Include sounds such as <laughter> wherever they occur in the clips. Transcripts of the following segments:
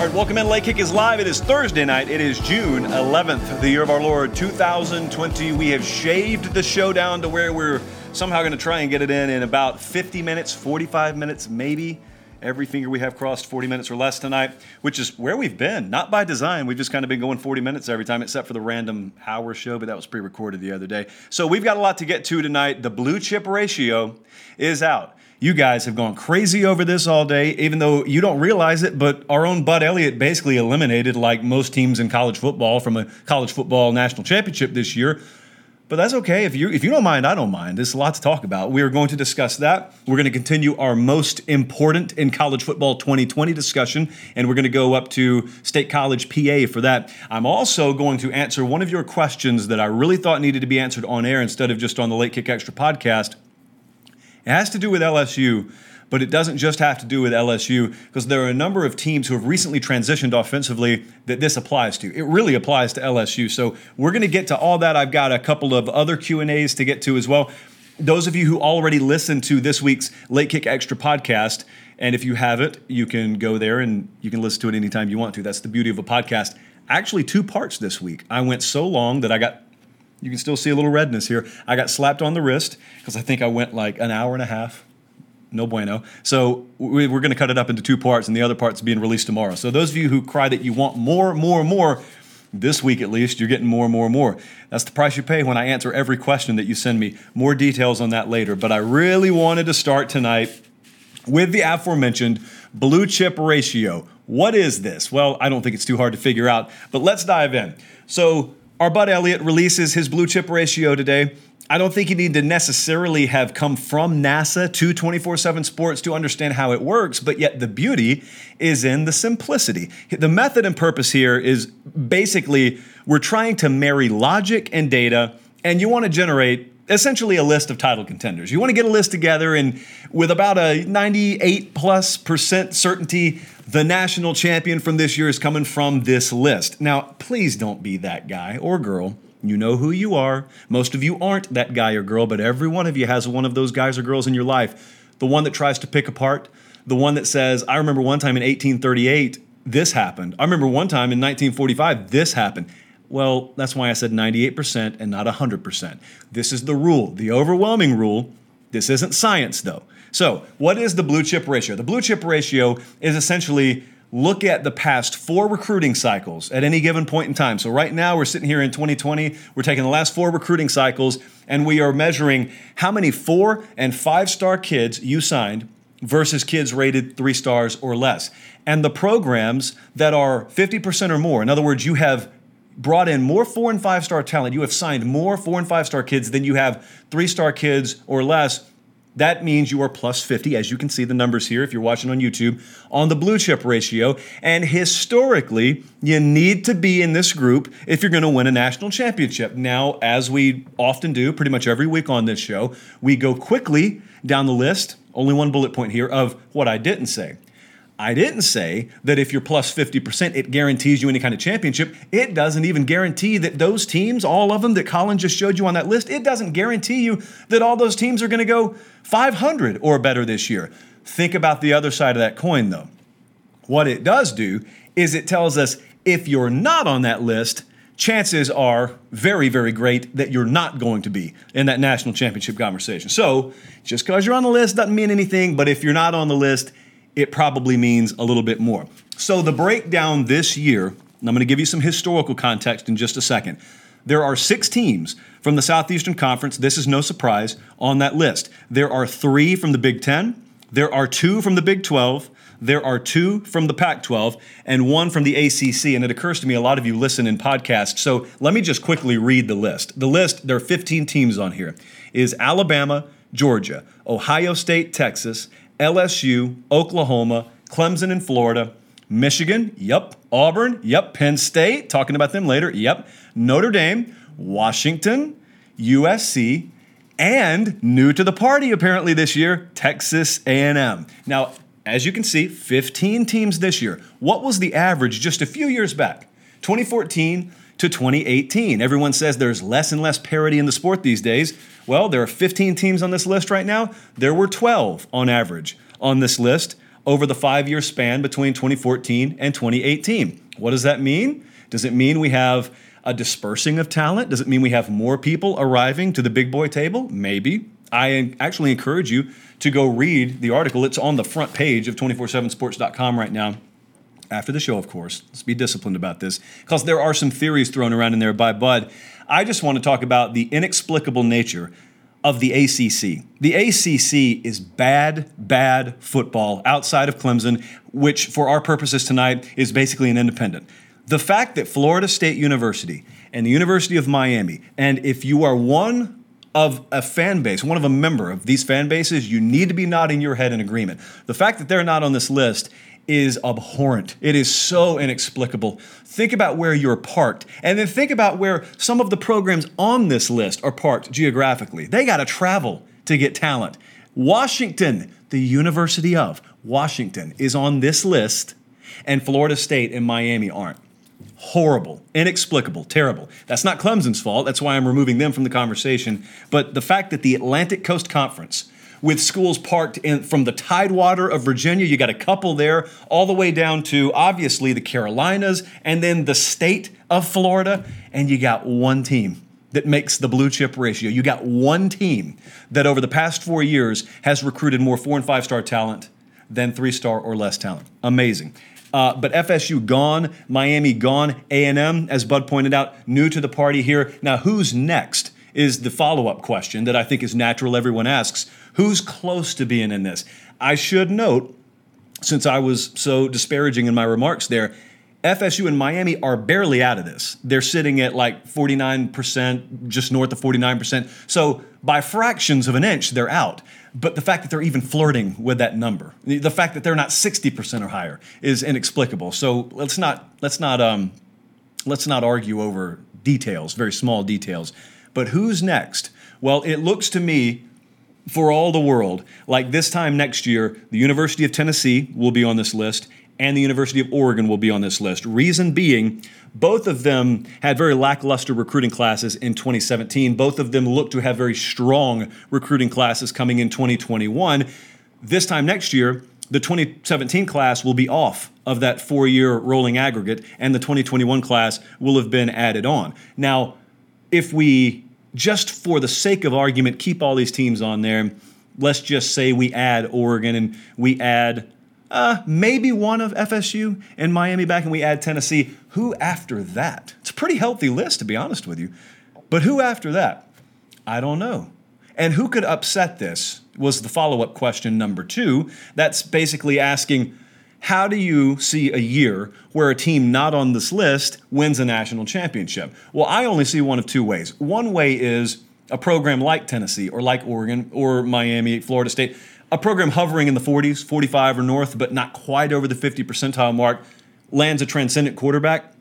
All right, welcome in. Late Kick is live. It is Thursday night. It is June 11th, the year of our Lord 2020. We have shaved the show down to where we're somehow going to try and get it in in about 50 minutes, 45 minutes, maybe. Every finger we have crossed 40 minutes or less tonight, which is where we've been. Not by design. We've just kind of been going 40 minutes every time, except for the random hour show, but that was pre recorded the other day. So we've got a lot to get to tonight. The blue chip ratio is out. You guys have gone crazy over this all day, even though you don't realize it. But our own Bud Elliott basically eliminated, like most teams in college football, from a college football national championship this year. But that's okay. If you if you don't mind, I don't mind. There's a lot to talk about. We are going to discuss that. We're going to continue our most important in college football 2020 discussion, and we're going to go up to State College PA for that. I'm also going to answer one of your questions that I really thought needed to be answered on air instead of just on the Late Kick Extra podcast. It has to do with LSU, but it doesn't just have to do with LSU because there are a number of teams who have recently transitioned offensively that this applies to. It really applies to LSU. So we're going to get to all that. I've got a couple of other Q&As to get to as well. Those of you who already listened to this week's Late Kick Extra podcast, and if you haven't, you can go there and you can listen to it anytime you want to. That's the beauty of a podcast. Actually, two parts this week. I went so long that I got you can still see a little redness here. I got slapped on the wrist because I think I went like an hour and a half. No bueno. So we, we're going to cut it up into two parts, and the other part's being released tomorrow. So those of you who cry that you want more, more, more, this week at least, you're getting more, more, more. That's the price you pay when I answer every question that you send me. More details on that later. But I really wanted to start tonight with the aforementioned blue chip ratio. What is this? Well, I don't think it's too hard to figure out, but let's dive in. So our Bud Elliott releases his blue chip ratio today. I don't think you need to necessarily have come from NASA to 24 7 sports to understand how it works, but yet the beauty is in the simplicity. The method and purpose here is basically we're trying to marry logic and data, and you want to generate essentially a list of title contenders. You want to get a list together and with about a 98 plus percent certainty the national champion from this year is coming from this list. Now, please don't be that guy or girl. You know who you are. Most of you aren't that guy or girl, but every one of you has one of those guys or girls in your life. The one that tries to pick apart, the one that says, I remember one time in 1838, this happened. I remember one time in 1945, this happened. Well, that's why I said 98% and not 100%. This is the rule, the overwhelming rule. This isn't science, though. So, what is the blue chip ratio? The blue chip ratio is essentially look at the past four recruiting cycles at any given point in time. So, right now, we're sitting here in 2020, we're taking the last four recruiting cycles, and we are measuring how many four and five star kids you signed versus kids rated three stars or less. And the programs that are 50% or more, in other words, you have brought in more four and five star talent, you have signed more four and five star kids than you have three star kids or less that means you are plus 50, as you can see the numbers here if you're watching on YouTube, on the blue chip ratio. And historically, you need to be in this group if you're going to win a national championship. Now, as we often do pretty much every week on this show, we go quickly down the list, only one bullet point here, of what I didn't say. I didn't say that if you're plus 50%, it guarantees you any kind of championship. It doesn't even guarantee that those teams, all of them that Colin just showed you on that list, it doesn't guarantee you that all those teams are going to go 500 or better this year. Think about the other side of that coin, though. What it does do is it tells us if you're not on that list, chances are very, very great that you're not going to be in that national championship conversation. So just because you're on the list doesn't mean anything, but if you're not on the list, it probably means a little bit more. So, the breakdown this year, and I'm going to give you some historical context in just a second. There are six teams from the Southeastern Conference. This is no surprise on that list. There are three from the Big Ten, there are two from the Big 12, there are two from the Pac 12 and one from the ACC. And it occurs to me a lot of you listen in podcasts. So let me just quickly read the list. The list, there are 15 teams on here, is Alabama, Georgia, Ohio State, Texas, LSU, Oklahoma, Clemson in Florida, Michigan, yep, Auburn, yep, Penn State, talking about them later, yep, Notre Dame, Washington, USC, and new to the party apparently this year, Texas A&M. Now, as you can see, 15 teams this year. What was the average just a few years back? 2014 to 2018. Everyone says there's less and less parity in the sport these days. Well, there are 15 teams on this list right now. There were 12 on average on this list over the five year span between 2014 and 2018. What does that mean? Does it mean we have a dispersing of talent? Does it mean we have more people arriving to the big boy table? Maybe. I actually encourage you to go read the article. It's on the front page of 247sports.com right now. After the show, of course. Let's be disciplined about this because there are some theories thrown around in there by Bud. I just want to talk about the inexplicable nature of the ACC. The ACC is bad, bad football outside of Clemson, which for our purposes tonight is basically an independent. The fact that Florida State University and the University of Miami, and if you are one of a fan base, one of a member of these fan bases, you need to be nodding your head in agreement. The fact that they're not on this list is abhorrent. It is so inexplicable. Think about where you're parked, and then think about where some of the programs on this list are parked geographically. They got to travel to get talent. Washington, the University of Washington, is on this list, and Florida State and Miami aren't. Horrible, inexplicable, terrible. That's not Clemson's fault. That's why I'm removing them from the conversation. But the fact that the Atlantic Coast Conference, with schools parked in from the Tidewater of Virginia. You got a couple there, all the way down to obviously the Carolinas, and then the state of Florida, and you got one team that makes the blue chip ratio. You got one team that over the past four years has recruited more four and five star talent than three star or less talent. Amazing. Uh, but FSU gone, Miami gone, A&M, as Bud pointed out, new to the party here. Now, who's next is the follow-up question that I think is natural everyone asks. Who's close to being in this? I should note, since I was so disparaging in my remarks there, FSU and Miami are barely out of this. They're sitting at like 49%, just north of 49%. So by fractions of an inch, they're out. But the fact that they're even flirting with that number, the fact that they're not 60% or higher, is inexplicable. So let's not let's not um, let's not argue over details, very small details. But who's next? Well, it looks to me for all the world. Like this time next year, the University of Tennessee will be on this list and the University of Oregon will be on this list. Reason being, both of them had very lackluster recruiting classes in 2017. Both of them look to have very strong recruiting classes coming in 2021. This time next year, the 2017 class will be off of that four year rolling aggregate, and the 2021 class will have been added on. Now, if we just for the sake of argument, keep all these teams on there. Let's just say we add Oregon and we add uh, maybe one of FSU and Miami back, and we add Tennessee. Who after that? It's a pretty healthy list, to be honest with you. But who after that? I don't know. And who could upset this was the follow up question number two. That's basically asking how do you see a year where a team not on this list wins a national championship? Well, I only see one of two ways. One way is a program like Tennessee or like Oregon or Miami, Florida State, a program hovering in the 40s, 45 or north, but not quite over the 50 percentile mark, lands a transcendent quarterback,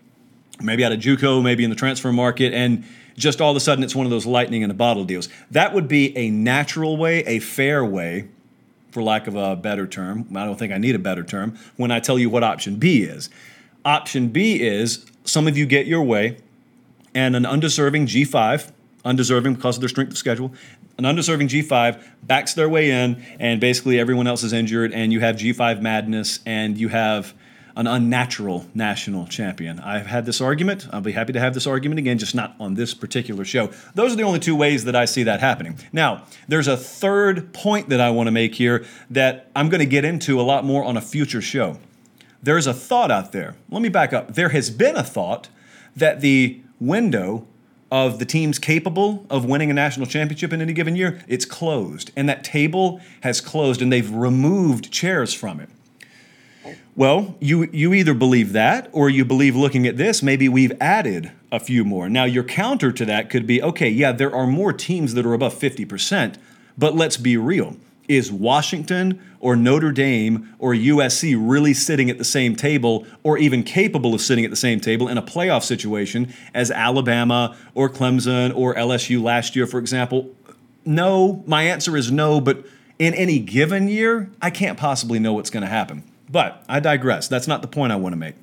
maybe out of JUCO, maybe in the transfer market, and just all of a sudden it's one of those lightning in a bottle deals. That would be a natural way, a fair way for lack of a better term, I don't think I need a better term, when I tell you what option B is. Option B is some of you get your way, and an undeserving G5, undeserving because of their strength of schedule, an undeserving G5 backs their way in, and basically everyone else is injured, and you have G5 madness, and you have an unnatural national champion. I've had this argument. I'll be happy to have this argument again, just not on this particular show. Those are the only two ways that I see that happening. Now, there's a third point that I want to make here that I'm going to get into a lot more on a future show. There's a thought out there. Let me back up. There has been a thought that the window of the teams capable of winning a national championship in any given year, it's closed. And that table has closed and they've removed chairs from it. Well, you you either believe that or you believe looking at this, maybe we've added a few more. Now, your counter to that could be okay, yeah, there are more teams that are above 50%, but let's be real. Is Washington or Notre Dame or USC really sitting at the same table or even capable of sitting at the same table in a playoff situation as Alabama or Clemson or LSU last year, for example? No, my answer is no, but in any given year, I can't possibly know what's going to happen. But I digress. That's not the point I want to make.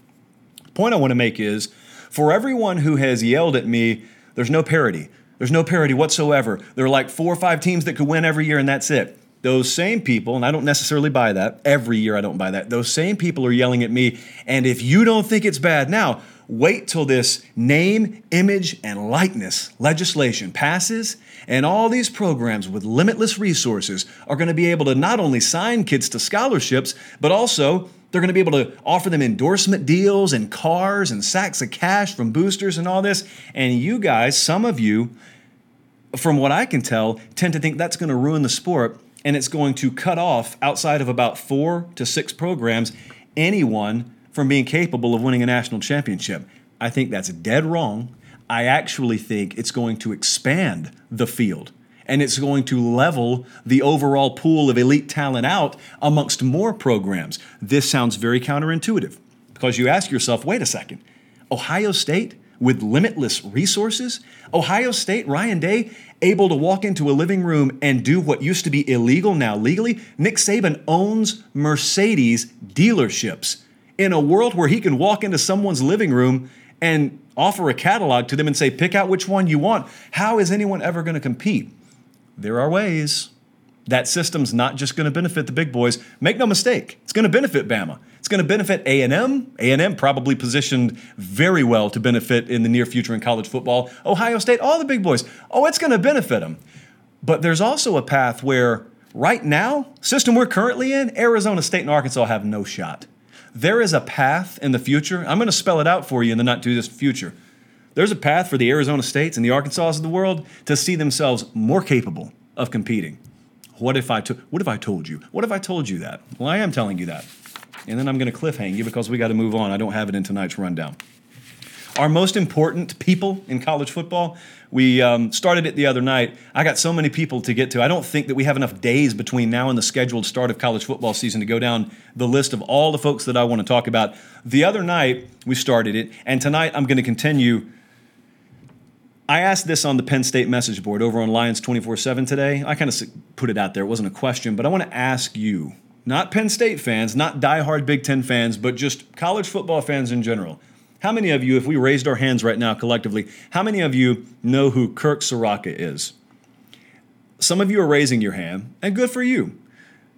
The point I want to make is for everyone who has yelled at me, there's no parity. There's no parity whatsoever. There are like four or five teams that could win every year, and that's it. Those same people, and I don't necessarily buy that, every year I don't buy that, those same people are yelling at me, and if you don't think it's bad now, wait till this name, image, and likeness legislation passes, and all these programs with limitless resources are going to be able to not only sign kids to scholarships, but also they're going to be able to offer them endorsement deals and cars and sacks of cash from boosters and all this. And you guys, some of you, from what I can tell, tend to think that's going to ruin the sport and it's going to cut off, outside of about four to six programs, anyone from being capable of winning a national championship. I think that's dead wrong. I actually think it's going to expand the field and it's going to level the overall pool of elite talent out amongst more programs. This sounds very counterintuitive because you ask yourself wait a second, Ohio State with limitless resources? Ohio State, Ryan Day, able to walk into a living room and do what used to be illegal now legally? Nick Saban owns Mercedes dealerships in a world where he can walk into someone's living room and offer a catalog to them and say, pick out which one you want. How is anyone ever going to compete? There are ways. That system's not just going to benefit the big boys. Make no mistake, it's going to benefit Bama. It's going to benefit A&M. A&M probably positioned very well to benefit in the near future in college football. Ohio State, all the big boys. Oh, it's going to benefit them. But there's also a path where right now, system we're currently in, Arizona State and Arkansas have no shot there is a path in the future. I'm going to spell it out for you in the not too distant future. There's a path for the Arizona States and the Arkansas of the world to see themselves more capable of competing. What if I to- what if I told you? What if I told you that? Well, I am telling you that. And then I'm going to cliffhang you because we got to move on. I don't have it in tonight's rundown. Our most important people in college football, we um, started it the other night. I got so many people to get to. I don't think that we have enough days between now and the scheduled start of college football season to go down the list of all the folks that I want to talk about. The other night, we started it, and tonight I'm going to continue. I asked this on the Penn State message board over on Lions 24 7 today. I kind of put it out there. It wasn't a question, but I want to ask you, not Penn State fans, not diehard Big Ten fans, but just college football fans in general. How many of you, if we raised our hands right now collectively, how many of you know who Kirk Ciarrocca is? Some of you are raising your hand, and good for you.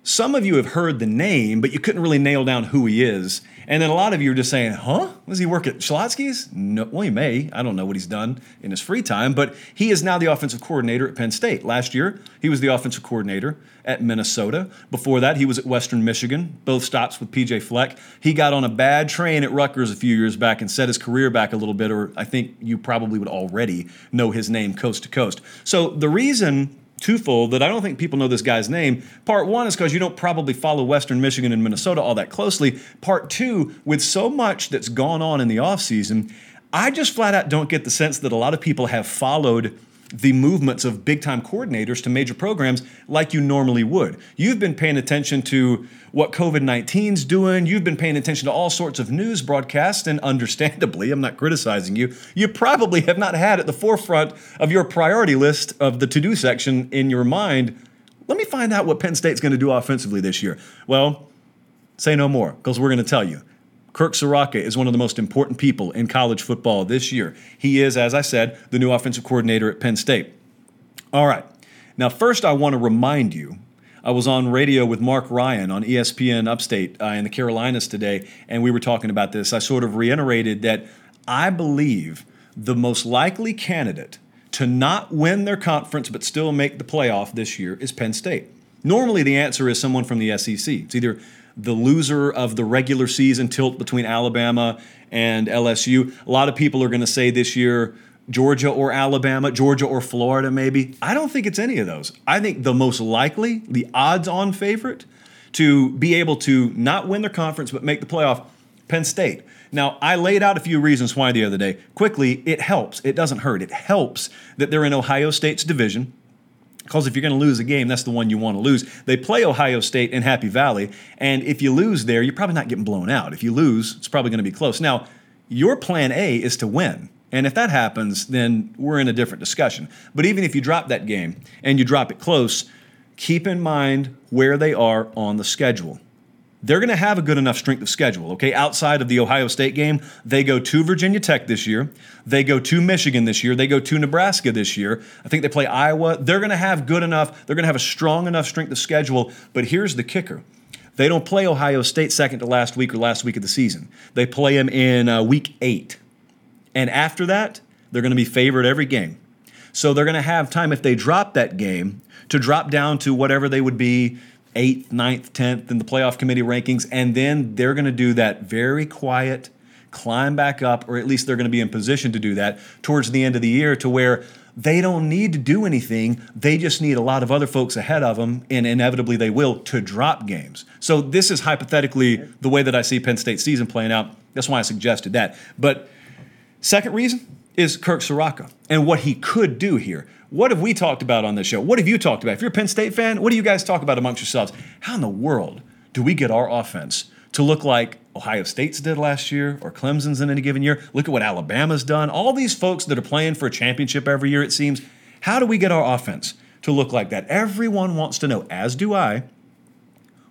Some of you have heard the name, but you couldn't really nail down who he is. And then a lot of you are just saying, huh? Does he work at Schlotzsky's? No, well, he may. I don't know what he's done in his free time, but he is now the offensive coordinator at Penn State. Last year, he was the offensive coordinator at Minnesota. Before that, he was at Western Michigan, both stops with PJ Fleck. He got on a bad train at Rutgers a few years back and set his career back a little bit, or I think you probably would already know his name coast to coast. So the reason twofold that I don't think people know this guy's name. Part one is because you don't probably follow Western Michigan and Minnesota all that closely. Part two, with so much that's gone on in the offseason, I just flat out don't get the sense that a lot of people have followed the movements of big time coordinators to major programs like you normally would. You've been paying attention to what COVID 19's doing, you've been paying attention to all sorts of news broadcasts, and understandably, I'm not criticizing you, you probably have not had at the forefront of your priority list of the to do section in your mind. Let me find out what Penn State's going to do offensively this year. Well, say no more, because we're going to tell you. Kirk Ciarrocca is one of the most important people in college football this year. He is, as I said, the new offensive coordinator at Penn State. All right. Now, first, I want to remind you I was on radio with Mark Ryan on ESPN Upstate uh, in the Carolinas today, and we were talking about this. I sort of reiterated that I believe the most likely candidate to not win their conference but still make the playoff this year is Penn State. Normally, the answer is someone from the SEC. It's either the loser of the regular season tilt between Alabama and LSU. A lot of people are going to say this year Georgia or Alabama, Georgia or Florida, maybe. I don't think it's any of those. I think the most likely, the odds on favorite to be able to not win their conference but make the playoff? Penn State. Now, I laid out a few reasons why the other day. Quickly, it helps. It doesn't hurt. It helps that they're in Ohio State's division. Because if you're going to lose a game, that's the one you want to lose. They play Ohio State in Happy Valley, and if you lose there, you're probably not getting blown out. If you lose, it's probably going to be close. Now, your plan A is to win. And if that happens, then we're in a different discussion. But even if you drop that game and you drop it close, keep in mind where they are on the schedule. They're going to have a good enough strength of schedule, okay? Outside of the Ohio State game, they go to Virginia Tech this year. They go to Michigan this year. They go to Nebraska this year. I think they play Iowa. They're going to have good enough, they're going to have a strong enough strength of schedule. But here's the kicker they don't play Ohio State second to last week or last week of the season. They play them in uh, week eight. And after that, they're going to be favored every game. So they're going to have time, if they drop that game, to drop down to whatever they would be eighth, ninth, tenth in the playoff committee rankings. And then they're going to do that very quiet climb back up, or at least they're going to be in position to do that towards the end of the year to where they don't need to do anything. They just need a lot of other folks ahead of them, and inevitably they will, to drop games. So, this is hypothetically the way that I see Penn State season playing out. That's why I suggested that. But, second reason is Kirk Ciarrocca and what he could do here. What have we talked about on this show? What have you talked about? If you're a Penn State fan, what do you guys talk about amongst yourselves? How in the world do we get our offense to look like Ohio State's did last year or Clemson's in any given year. Look at what Alabama's done. All these folks that are playing for a championship every year, it seems. How do we get our offense to look like that? Everyone wants to know, as do I,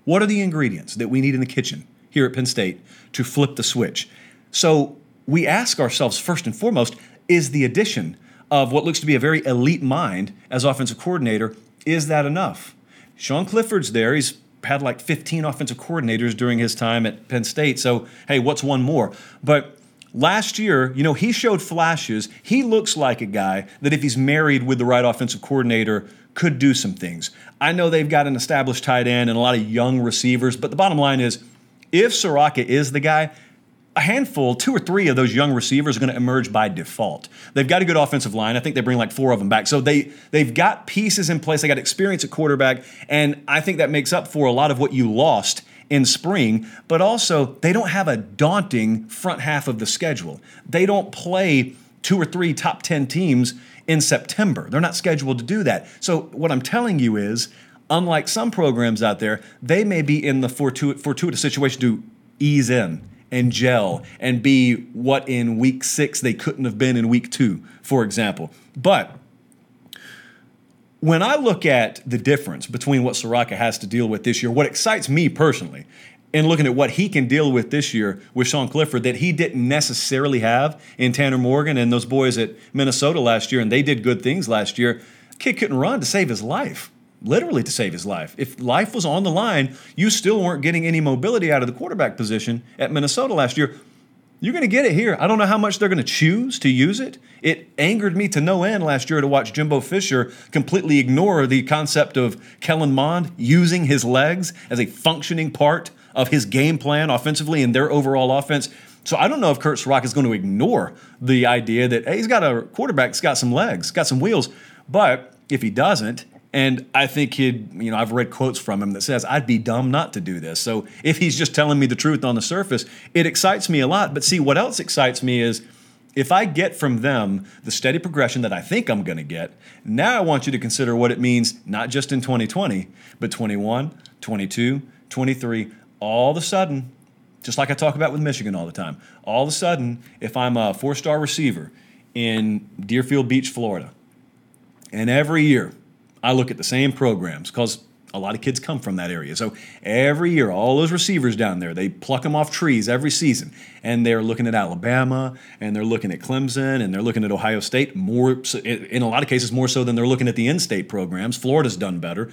what are the ingredients that we need in the kitchen here at Penn State to flip the switch? So we ask ourselves first and foremost, is the addition of what looks to be a very elite mind as offensive coordinator, is that enough? Sean Clifford's there. He's had like 15 offensive coordinators during his time at Penn State. So, hey, what's one more? But last year, you know, he showed flashes. He looks like a guy that if he's married with the right offensive coordinator, could do some things. I know they've got an established tight end and a lot of young receivers, but the bottom line is if Ciarrocca is the guy, a handful, two or three of those young receivers are going to emerge by default. They've got a good offensive line. I think they bring like four of them back. So they they've got pieces in place. They got experience at quarterback, and I think that makes up for a lot of what you lost in spring. But also, they don't have a daunting front half of the schedule. They don't play two or three top ten teams in September. They're not scheduled to do that. So what I'm telling you is. Unlike some programs out there, they may be in the fortuitous situation to ease in and gel and be what in week six they couldn't have been in week two, for example. But when I look at the difference between what Ciarrocca has to deal with this year, what excites me personally, and looking at what he can deal with this year with Sean Clifford that he didn't necessarily have in Tanner Morgan and those boys at Minnesota last year, and they did good things last year. Kid couldn't run to save his life literally to save his life. If life was on the line, you still weren't getting any mobility out of the quarterback position at Minnesota last year. You're going to get it here. I don't know how much they're going to choose to use it. It angered me to no end last year to watch Jimbo Fisher completely ignore the concept of Kellen Mond using his legs as a functioning part of his game plan offensively and their overall offense. So I don't know if Kirk Ciarrocca is going to ignore the idea that hey, he's got a quarterback that's got some legs, got some wheels. But if he doesn't, and I think he'd, you know, I've read quotes from him that says, I'd be dumb not to do this. So if he's just telling me the truth on the surface, it excites me a lot. But see, what else excites me is if I get from them the steady progression that I think I'm going to get, now I want you to consider what it means, not just in 2020, but 21, 22, 23. All of a sudden, just like I talk about with Michigan all the time, all of a sudden, if I'm a four star receiver in Deerfield Beach, Florida, and every year, I look at the same programs because a lot of kids come from that area. So every year, all those receivers down there, they pluck them off trees every season. And they're looking at Alabama, and they're looking at Clemson, and they're looking at Ohio State, more in a lot of cases, more so than they're looking at the in state programs. Florida's done better.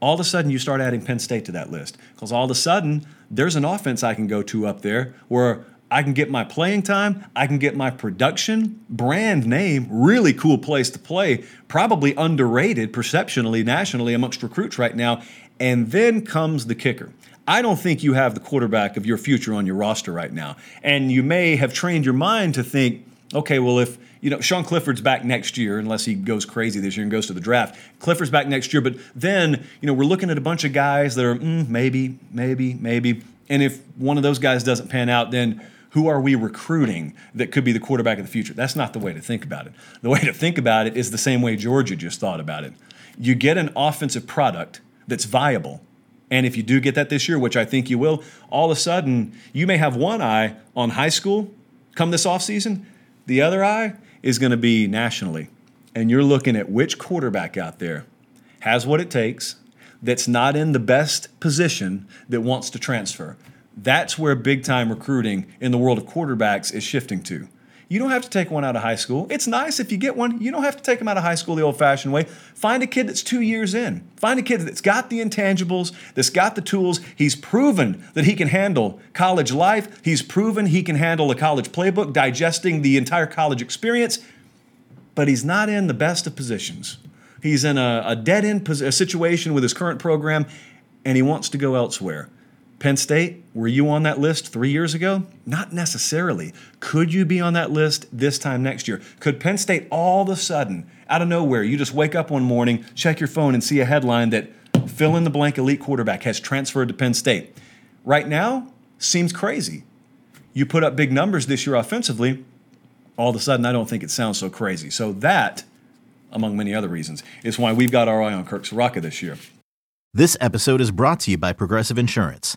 All of a sudden, you start adding Penn State to that list because all of a sudden, there's an offense I can go to up there where I can get my playing time, I can get my production, brand name, really cool place to play, probably underrated perceptionally nationally amongst recruits right now. And then comes the kicker. I don't think you have the quarterback of your future on your roster right now. And you may have trained your mind to think Okay, well, if you know Sean Clifford's back next year, unless he goes crazy this year and goes to the draft, Clifford's back next year. But then you know we're looking at a bunch of guys that are mm, maybe, maybe, maybe. And if one of those guys doesn't pan out, then who are we recruiting that could be the quarterback of the future? That's not the way to think about it. The way to think about it is the same way Georgia just thought about it. You get an offensive product that's viable. And if you do get that this year, which I think you will, all of a sudden you may have one eye on high school come this offseason, the other eye is going to be nationally. And you're looking at which quarterback out there has what it takes, that's not in the best position, that wants to transfer. That's where big time recruiting in the world of quarterbacks is shifting to. You don't have to take one out of high school. It's nice if you get one. You don't have to take them out of high school the old fashioned way. Find a kid that's two years in. Find a kid that's got the intangibles, that's got the tools. He's proven that he can handle college life. He's proven he can handle a college playbook, digesting the entire college experience, but he's not in the best of positions. He's in a, a dead end pos- situation with his current program, and he wants to go elsewhere. Penn State, were you on that list three years ago? Not necessarily. Could you be on that list this time next year? Could Penn State all of a sudden, out of nowhere, you just wake up one morning, check your phone, and see a headline that fill in the blank elite quarterback has transferred to Penn State? Right now, seems crazy. You put up big numbers this year offensively, all of a sudden, I don't think it sounds so crazy. So, that, among many other reasons, is why we've got our eye on Kirk Ciarrocca this year. This episode is brought to you by Progressive Insurance.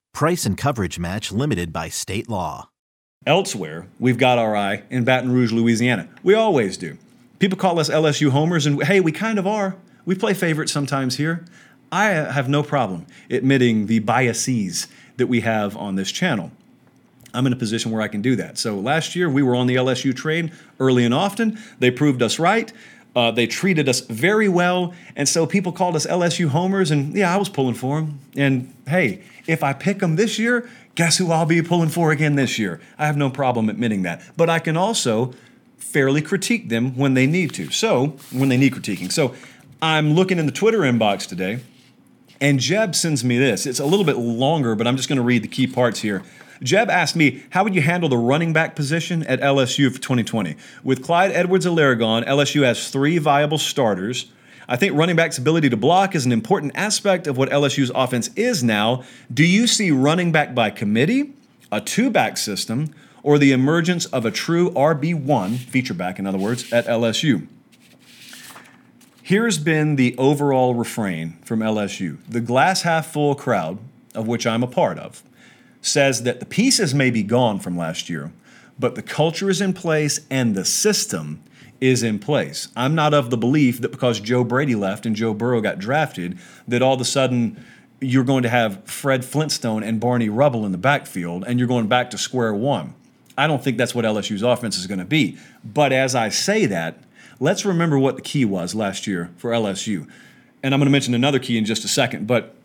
Price and coverage match limited by state law. Elsewhere, we've got our eye in Baton Rouge, Louisiana. We always do. People call us LSU homers, and hey, we kind of are. We play favorites sometimes here. I have no problem admitting the biases that we have on this channel. I'm in a position where I can do that. So last year we were on the LSU train early and often. They proved us right. Uh, they treated us very well, and so people called us LSU homers. And yeah, I was pulling for them. And hey, if I pick them this year, guess who I'll be pulling for again this year? I have no problem admitting that. But I can also fairly critique them when they need to. So when they need critiquing. So I'm looking in the Twitter inbox today, and Jeb sends me this. It's a little bit longer, but I'm just going to read the key parts here. Jeb asked me, how would you handle the running back position at LSU for 2020? With Clyde Edwards-Helaire gone, LSU has three viable starters. I think running back's ability to block is an important aspect of what LSU's offense is now. Do you see running back by committee, a two back system, or the emergence of a true RB1, feature back in other words, at LSU? Here's been the overall refrain from LSU the glass half full crowd, of which I'm a part of, says that the pieces may be gone from last year, but the culture is in place and the system is in place. I'm not of the belief that because Joe Brady left and Joe Burrow got drafted, that all of a sudden you're going to have Fred Flintstone and Barney Rubble in the backfield and you're going back to square one. I don't think that's what LSU's offense is going to be. But as I say that, let's remember what the key was last year for LSU. And I'm going to mention another key in just a second, but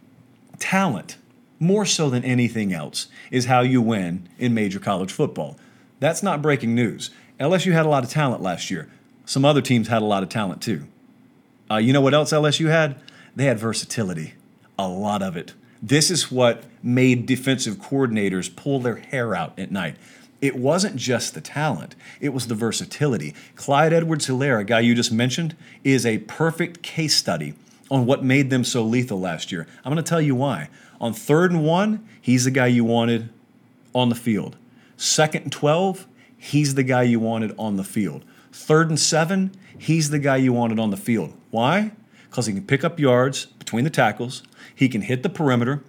talent more so than anything else, is how you win in major college football. That's not breaking news. LSU had a lot of talent last year. Some other teams had a lot of talent too. Uh, you know what else LSU had? They had versatility, a lot of it. This is what made defensive coordinators pull their hair out at night. It wasn't just the talent, it was the versatility. Clyde Edwards Helaire, a guy you just mentioned, is a perfect case study on what made them so lethal last year. I'm going to tell you why. On third and one, he's the guy you wanted on the field. Second and 12, he's the guy you wanted on the field. Third and seven, he's the guy you wanted on the field. Why? Because he can pick up yards between the tackles, he can hit the perimeter,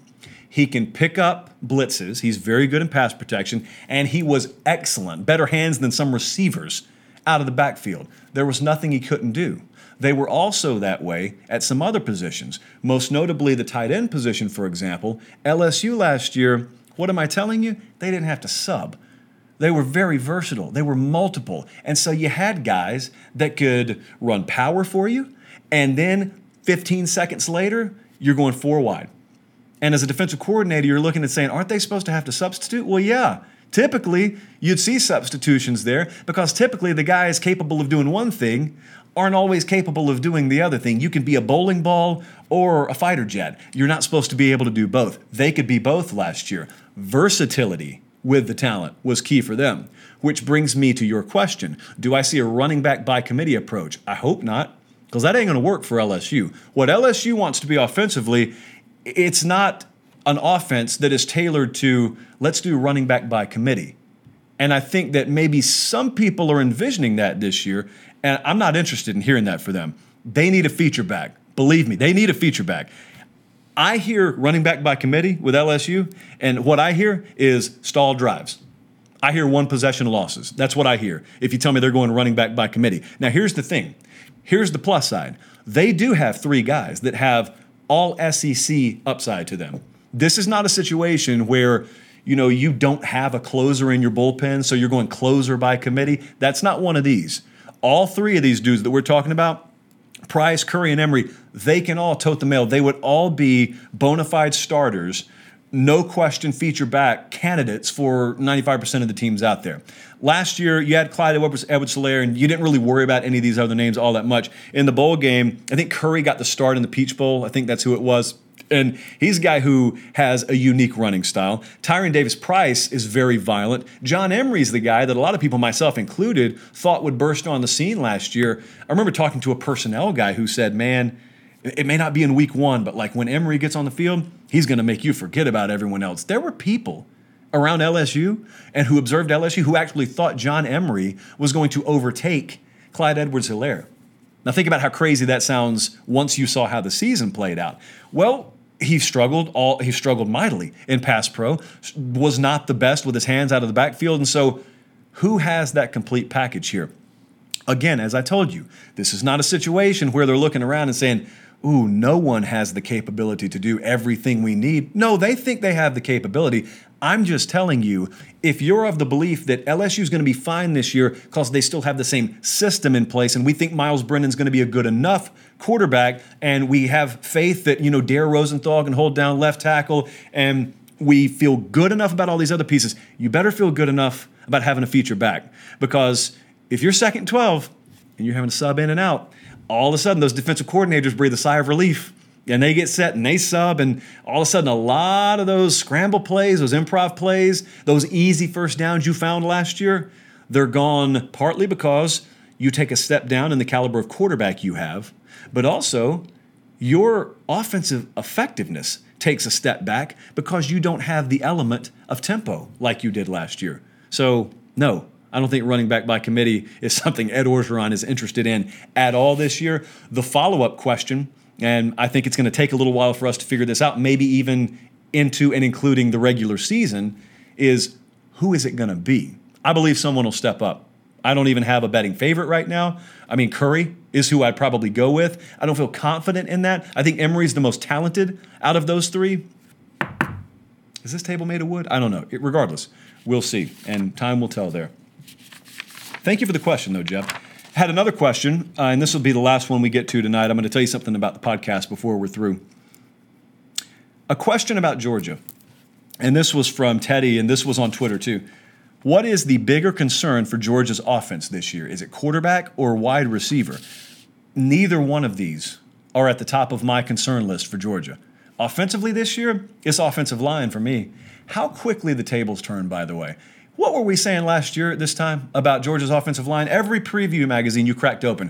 he can pick up blitzes, he's very good in pass protection, and he was excellent, better hands than some receivers out of the backfield. There was nothing he couldn't do. They were also that way at some other positions, most notably the tight end position, for example. LSU last year, what am I telling you? They didn't have to sub. They were very versatile. They were multiple. And so you had guys that could run power for you, and then 15 seconds later, you're going four wide. And as a defensive coordinator, you're looking and saying, aren't they supposed to have to substitute? Well, yeah. Typically, you'd see substitutions there because typically the guys capable of doing one thing aren't always capable of doing the other thing. You can be a bowling ball or a fighter jet. You're not supposed to be able to do both. They could be both last year. Versatility with the talent was key for them. Which brings me to your question Do I see a running back by committee approach? I hope not, because that ain't going to work for LSU. What LSU wants to be offensively, it's not an offense that is tailored to let's do running back by committee. And I think that maybe some people are envisioning that this year, and I'm not interested in hearing that for them. They need a feature back. Believe me, they need a feature back. I hear running back by committee with LSU, and what I hear is stalled drives. I hear one possession losses. That's what I hear. If you tell me they're going running back by committee. Now, here's the thing here's the plus side. They do have three guys that have all SEC upside to them. This is not a situation where you know you don't have a closer in your bullpen, so you're going closer by committee. That's not one of these. All three of these dudes that we're talking about Price, Curry, and Emery, they can all tote the mail. They would all be bona fide starters, no question feature back candidates for 95% of the teams out there. Last year, you had Clyde Edwards Helaire, and you didn't really worry about any of these other names all that much. In the bowl game, I think Curry got the start in the Peach Bowl. I think that's who it was. And he's a guy who has a unique running style. Tyrion Davis Price is very violent. John Emery's the guy that a lot of people, myself included, thought would burst on the scene last year. I remember talking to a personnel guy who said, Man, it may not be in week one, but like when Emery gets on the field, he's going to make you forget about everyone else. There were people around LSU and who observed LSU who actually thought John Emery was going to overtake Clyde Edwards Helaire. Now, think about how crazy that sounds once you saw how the season played out. Well, he struggled all he struggled mightily in pass pro was not the best with his hands out of the backfield. And so who has that complete package here? Again as i told you this is not a situation where they're looking around and saying ooh no one has the capability to do everything we need. No they think they have the capability I'm just telling you, if you're of the belief that LSU is going to be fine this year because they still have the same system in place, and we think Myles Brennan's going to be a good enough quarterback, and we have faith that you know Dare Rosenthal can hold down left tackle, and we feel good enough about all these other pieces, you better feel good enough about having a feature back. Because if you're second 12 and you're having to sub in and out, all of a sudden those defensive coordinators breathe a sigh of relief and they get set and they sub, and all of a sudden, a lot of those scramble plays, those improv plays, those easy first downs you found last year, they're gone partly because you take a step down in the caliber of quarterback you have, but also your offensive effectiveness takes a step back because you don't have the element of tempo like you did last year. So, no, I don't think running back by committee is <laughs> something Ed Orgeron is interested in at all this year. The follow up question and I think it's going to take a little while for us to figure this out, maybe even into and including the regular season, is who is it going to be? I believe someone will step up. I don't even have a betting favorite right now. I mean, Curry is who I'd probably go with. I don't feel confident in that. I think Emery's the most talented out of those three. Is this table made of wood? I don't know. It, regardless, we'll see, and time will tell there. Thank you for the question, though, Jeff had another question, uh, and this will be the last one we get to tonight. I'm going to tell you something about the podcast before we're through. A question about Georgia, and this was from Teddy, and this was on Twitter too. What is the bigger concern for Georgia's offense this year? Is it quarterback or wide receiver? Neither one of these are at the top of my concern list for Georgia. Offensively this year, it's offensive line for me. How quickly the tables turn, by the way. What were we saying last year at this time about Georgia's offensive line? Every preview magazine you cracked open.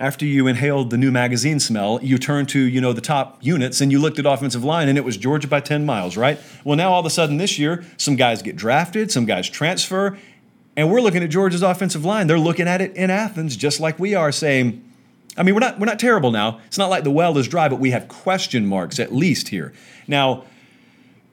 After you inhaled the new magazine smell, you turned to, you know, the top units and you looked at offensive line and it was Georgia by 10 miles, right? Well, now all of a sudden this year, some guys get drafted, some guys transfer, and we're looking at Georgia's offensive line. They're looking at it in Athens just like we are saying, I mean, we're not we're not terrible now. It's not like the well is dry, but we have question marks at least here. Now,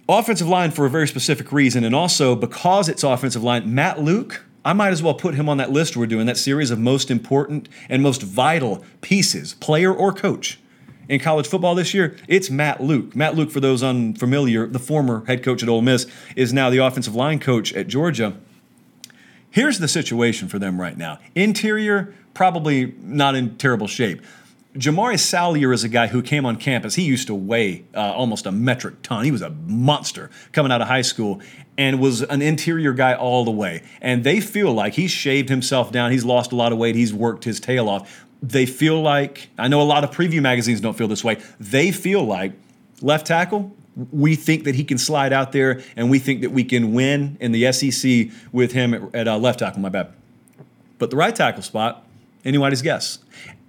offensive line for a very specific reason, and also because it's offensive line, Matt Luke, I might as well put him on that list we're doing, that series of most important and most vital pieces, player or coach, in college football this year. It's Matt Luke. Matt Luke, for those unfamiliar, the former head coach at Ole Miss, is now the offensive line coach at Georgia. Here's the situation for them right now. Interior, probably not in terrible shape. Jamaree Salyer is a guy who came on campus. He used to weigh uh, almost a metric ton. He was a monster coming out of high school and was an interior guy all the way. And they feel like he's shaved himself down. He's lost a lot of weight. He's worked his tail off. They feel like, I know a lot of preview magazines don't feel this way. They feel like left tackle, we think that he can slide out there and we think that we can win in the SEC with him at, at uh, left tackle, my bad. But the right tackle spot, anybody's guess.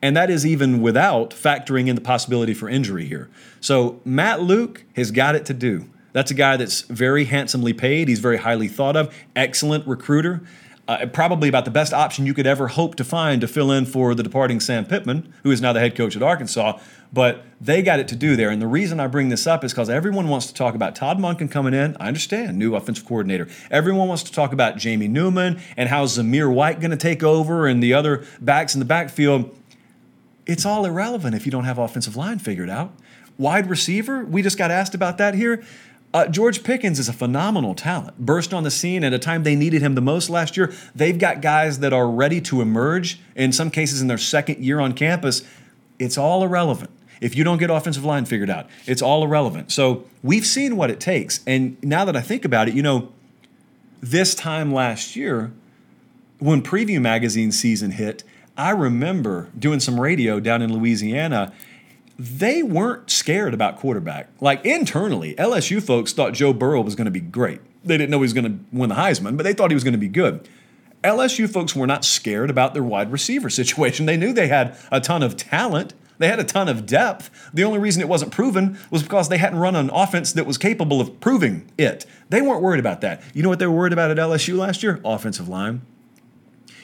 And that is even without factoring in the possibility for injury here. So Matt Luke has got it to do. That's a guy that's very handsomely paid. He's very highly thought of, excellent recruiter. Uh, probably about the best option you could ever hope to find to fill in for the departing Sam Pittman, who is now the head coach at Arkansas. But they got it to do there. And the reason I bring this up is because everyone wants to talk about Todd Monken coming in. I understand, new offensive coordinator. Everyone wants to talk about Jamie Newman and how Zamir White going to take over and the other backs in the backfield it's all irrelevant if you don't have offensive line figured out. Wide receiver, we just got asked about that here. Uh, George Pickens is a phenomenal talent. Burst on the scene at a time they needed him the most last year. They've got guys that are ready to emerge, in some cases in their second year on campus. It's all irrelevant. If you don't get offensive line figured out, it's all irrelevant. So we've seen what it takes. And now that I think about it, you know, this time last year, when Preview Magazine season hit, I remember doing some radio down in Louisiana. They weren't scared about quarterback. Like internally, LSU folks thought Joe Burrow was going to be great. They didn't know he was going to win the Heisman, but they thought he was going to be good. LSU folks were not scared about their wide receiver <laughs> situation. They knew they had a ton of talent. They had a ton of depth. The only reason it wasn't proven was because they hadn't run an offense that was capable of proving it. They weren't worried about that. You know what they were worried about at LSU last year? Offensive line.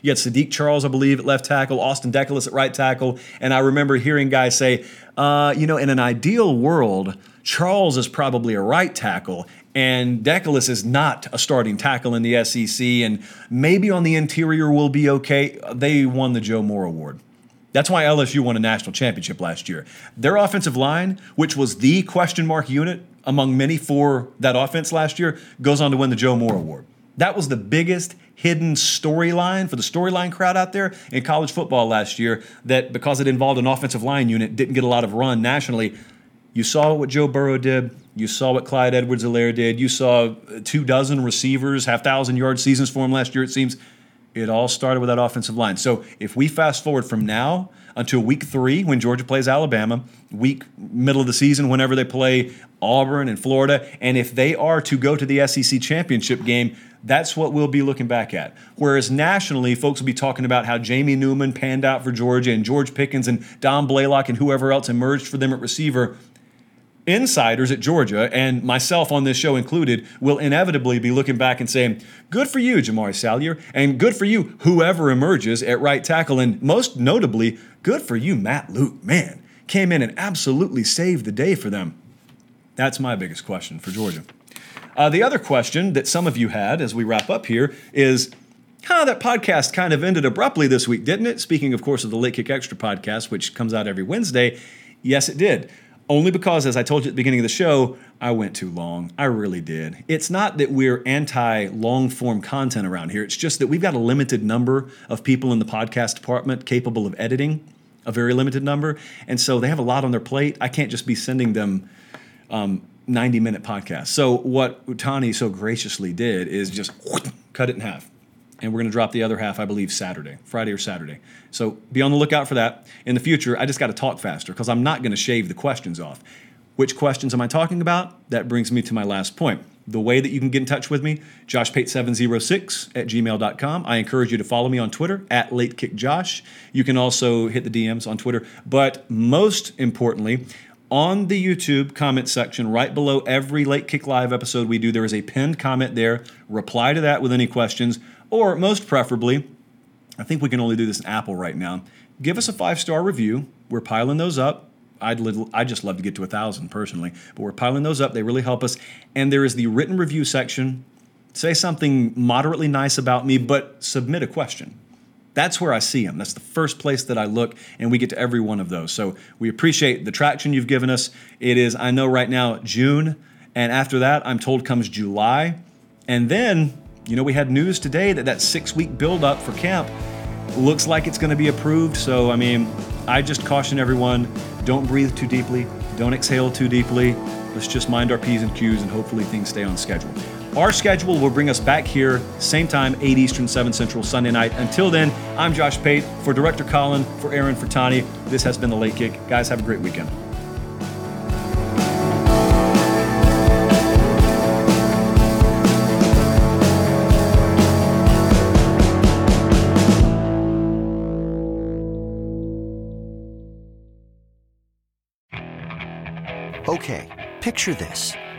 You had Saahdiq Charles, I believe, at left tackle, Austin Deculus at right tackle. And I remember hearing guys say, uh, you know, in an ideal world, Charles is probably a right tackle, and Deculus is not a starting tackle in the SEC, and maybe on the interior will be okay. They won the Joe Moore Award. That's why LSU won a national championship last year. Their offensive line, which was the question mark unit among many for that offense last year, goes on to win the Joe Moore Award. That was the biggest hidden storyline for the storyline crowd out there in college football last year that because it involved an offensive line unit didn't get a lot of run nationally. You saw what Joe Burrow did. You saw what Clyde Edwards-Helaire did. You saw uh, two dozen receivers, half thousand yard seasons for him last year, it seems. It all started with that offensive line. So if we fast forward from now until week three when Georgia plays Alabama, week middle of the season whenever they play Auburn and Florida, and if they are to go to the SEC championship game, that's what we'll be looking back at. Whereas nationally, folks will be talking about how Jamie Newman panned out for Georgia and George Pickens and Dom Blaylock and whoever else emerged for them at receiver. Insiders at Georgia, and myself on this show included, will inevitably be looking back and saying, Good for you, Jamaree Salyer, and good for you, whoever emerges at right tackle, and most notably, good for you, Matt Luke. Man, came in and absolutely saved the day for them. That's my biggest question for Georgia. Uh, the other question that some of you had as we wrap up here is, huh, that podcast kind of ended abruptly this week, didn't it? Speaking, of course, of the Late Kick Extra podcast, which comes out every Wednesday. Yes, it did. Only because, as I told you at the beginning of the show, I went too long. I really did. It's not that we're anti long form content around here. It's just that we've got a limited number of people in the podcast department capable of editing, a very limited number. And so they have a lot on their plate. I can't just be sending them um, 90 minute podcast. So what Utani so graciously did is just cut it in half. And we're going to drop the other half, I believe, Saturday, Friday or Saturday. So be on the lookout for that. In the future, I just got to talk faster because I'm not going to shave the questions off. Which questions am I talking about? That brings me to my last point. The way that you can get in touch with me, joshpate706 at gmail.com. I encourage you to follow me on Twitter at LateKickJosh. You can also hit the DMs on Twitter. But most importantly, on the YouTube comment section, right below every Late Kick Live episode we do, there is a pinned comment there. Reply to that with any questions, or most preferably, I think we can only do this in Apple right now. Give us a five star review. We're piling those up. I'd, I'd just love to get to a thousand personally, but we're piling those up. They really help us. And there is the written review section. Say something moderately nice about me, but submit a question. That's where I see them. That's the first place that I look, and we get to every one of those. So we appreciate the traction you've given us. It is, I know right now, June, and after that, I'm told comes July. And then you know, we had news today that that six week build-up for camp looks like it's going to be approved. So, I mean, I just caution everyone don't breathe too deeply, don't exhale too deeply. Let's just mind our P's and Q's and hopefully things stay on schedule. Our schedule will bring us back here, same time, 8 Eastern, 7 Central, Sunday night. Until then, I'm Josh Pate. For Director Colin, for Aaron, for Tani, this has been The Late Kick. Guys, have a great weekend. Okay, picture this.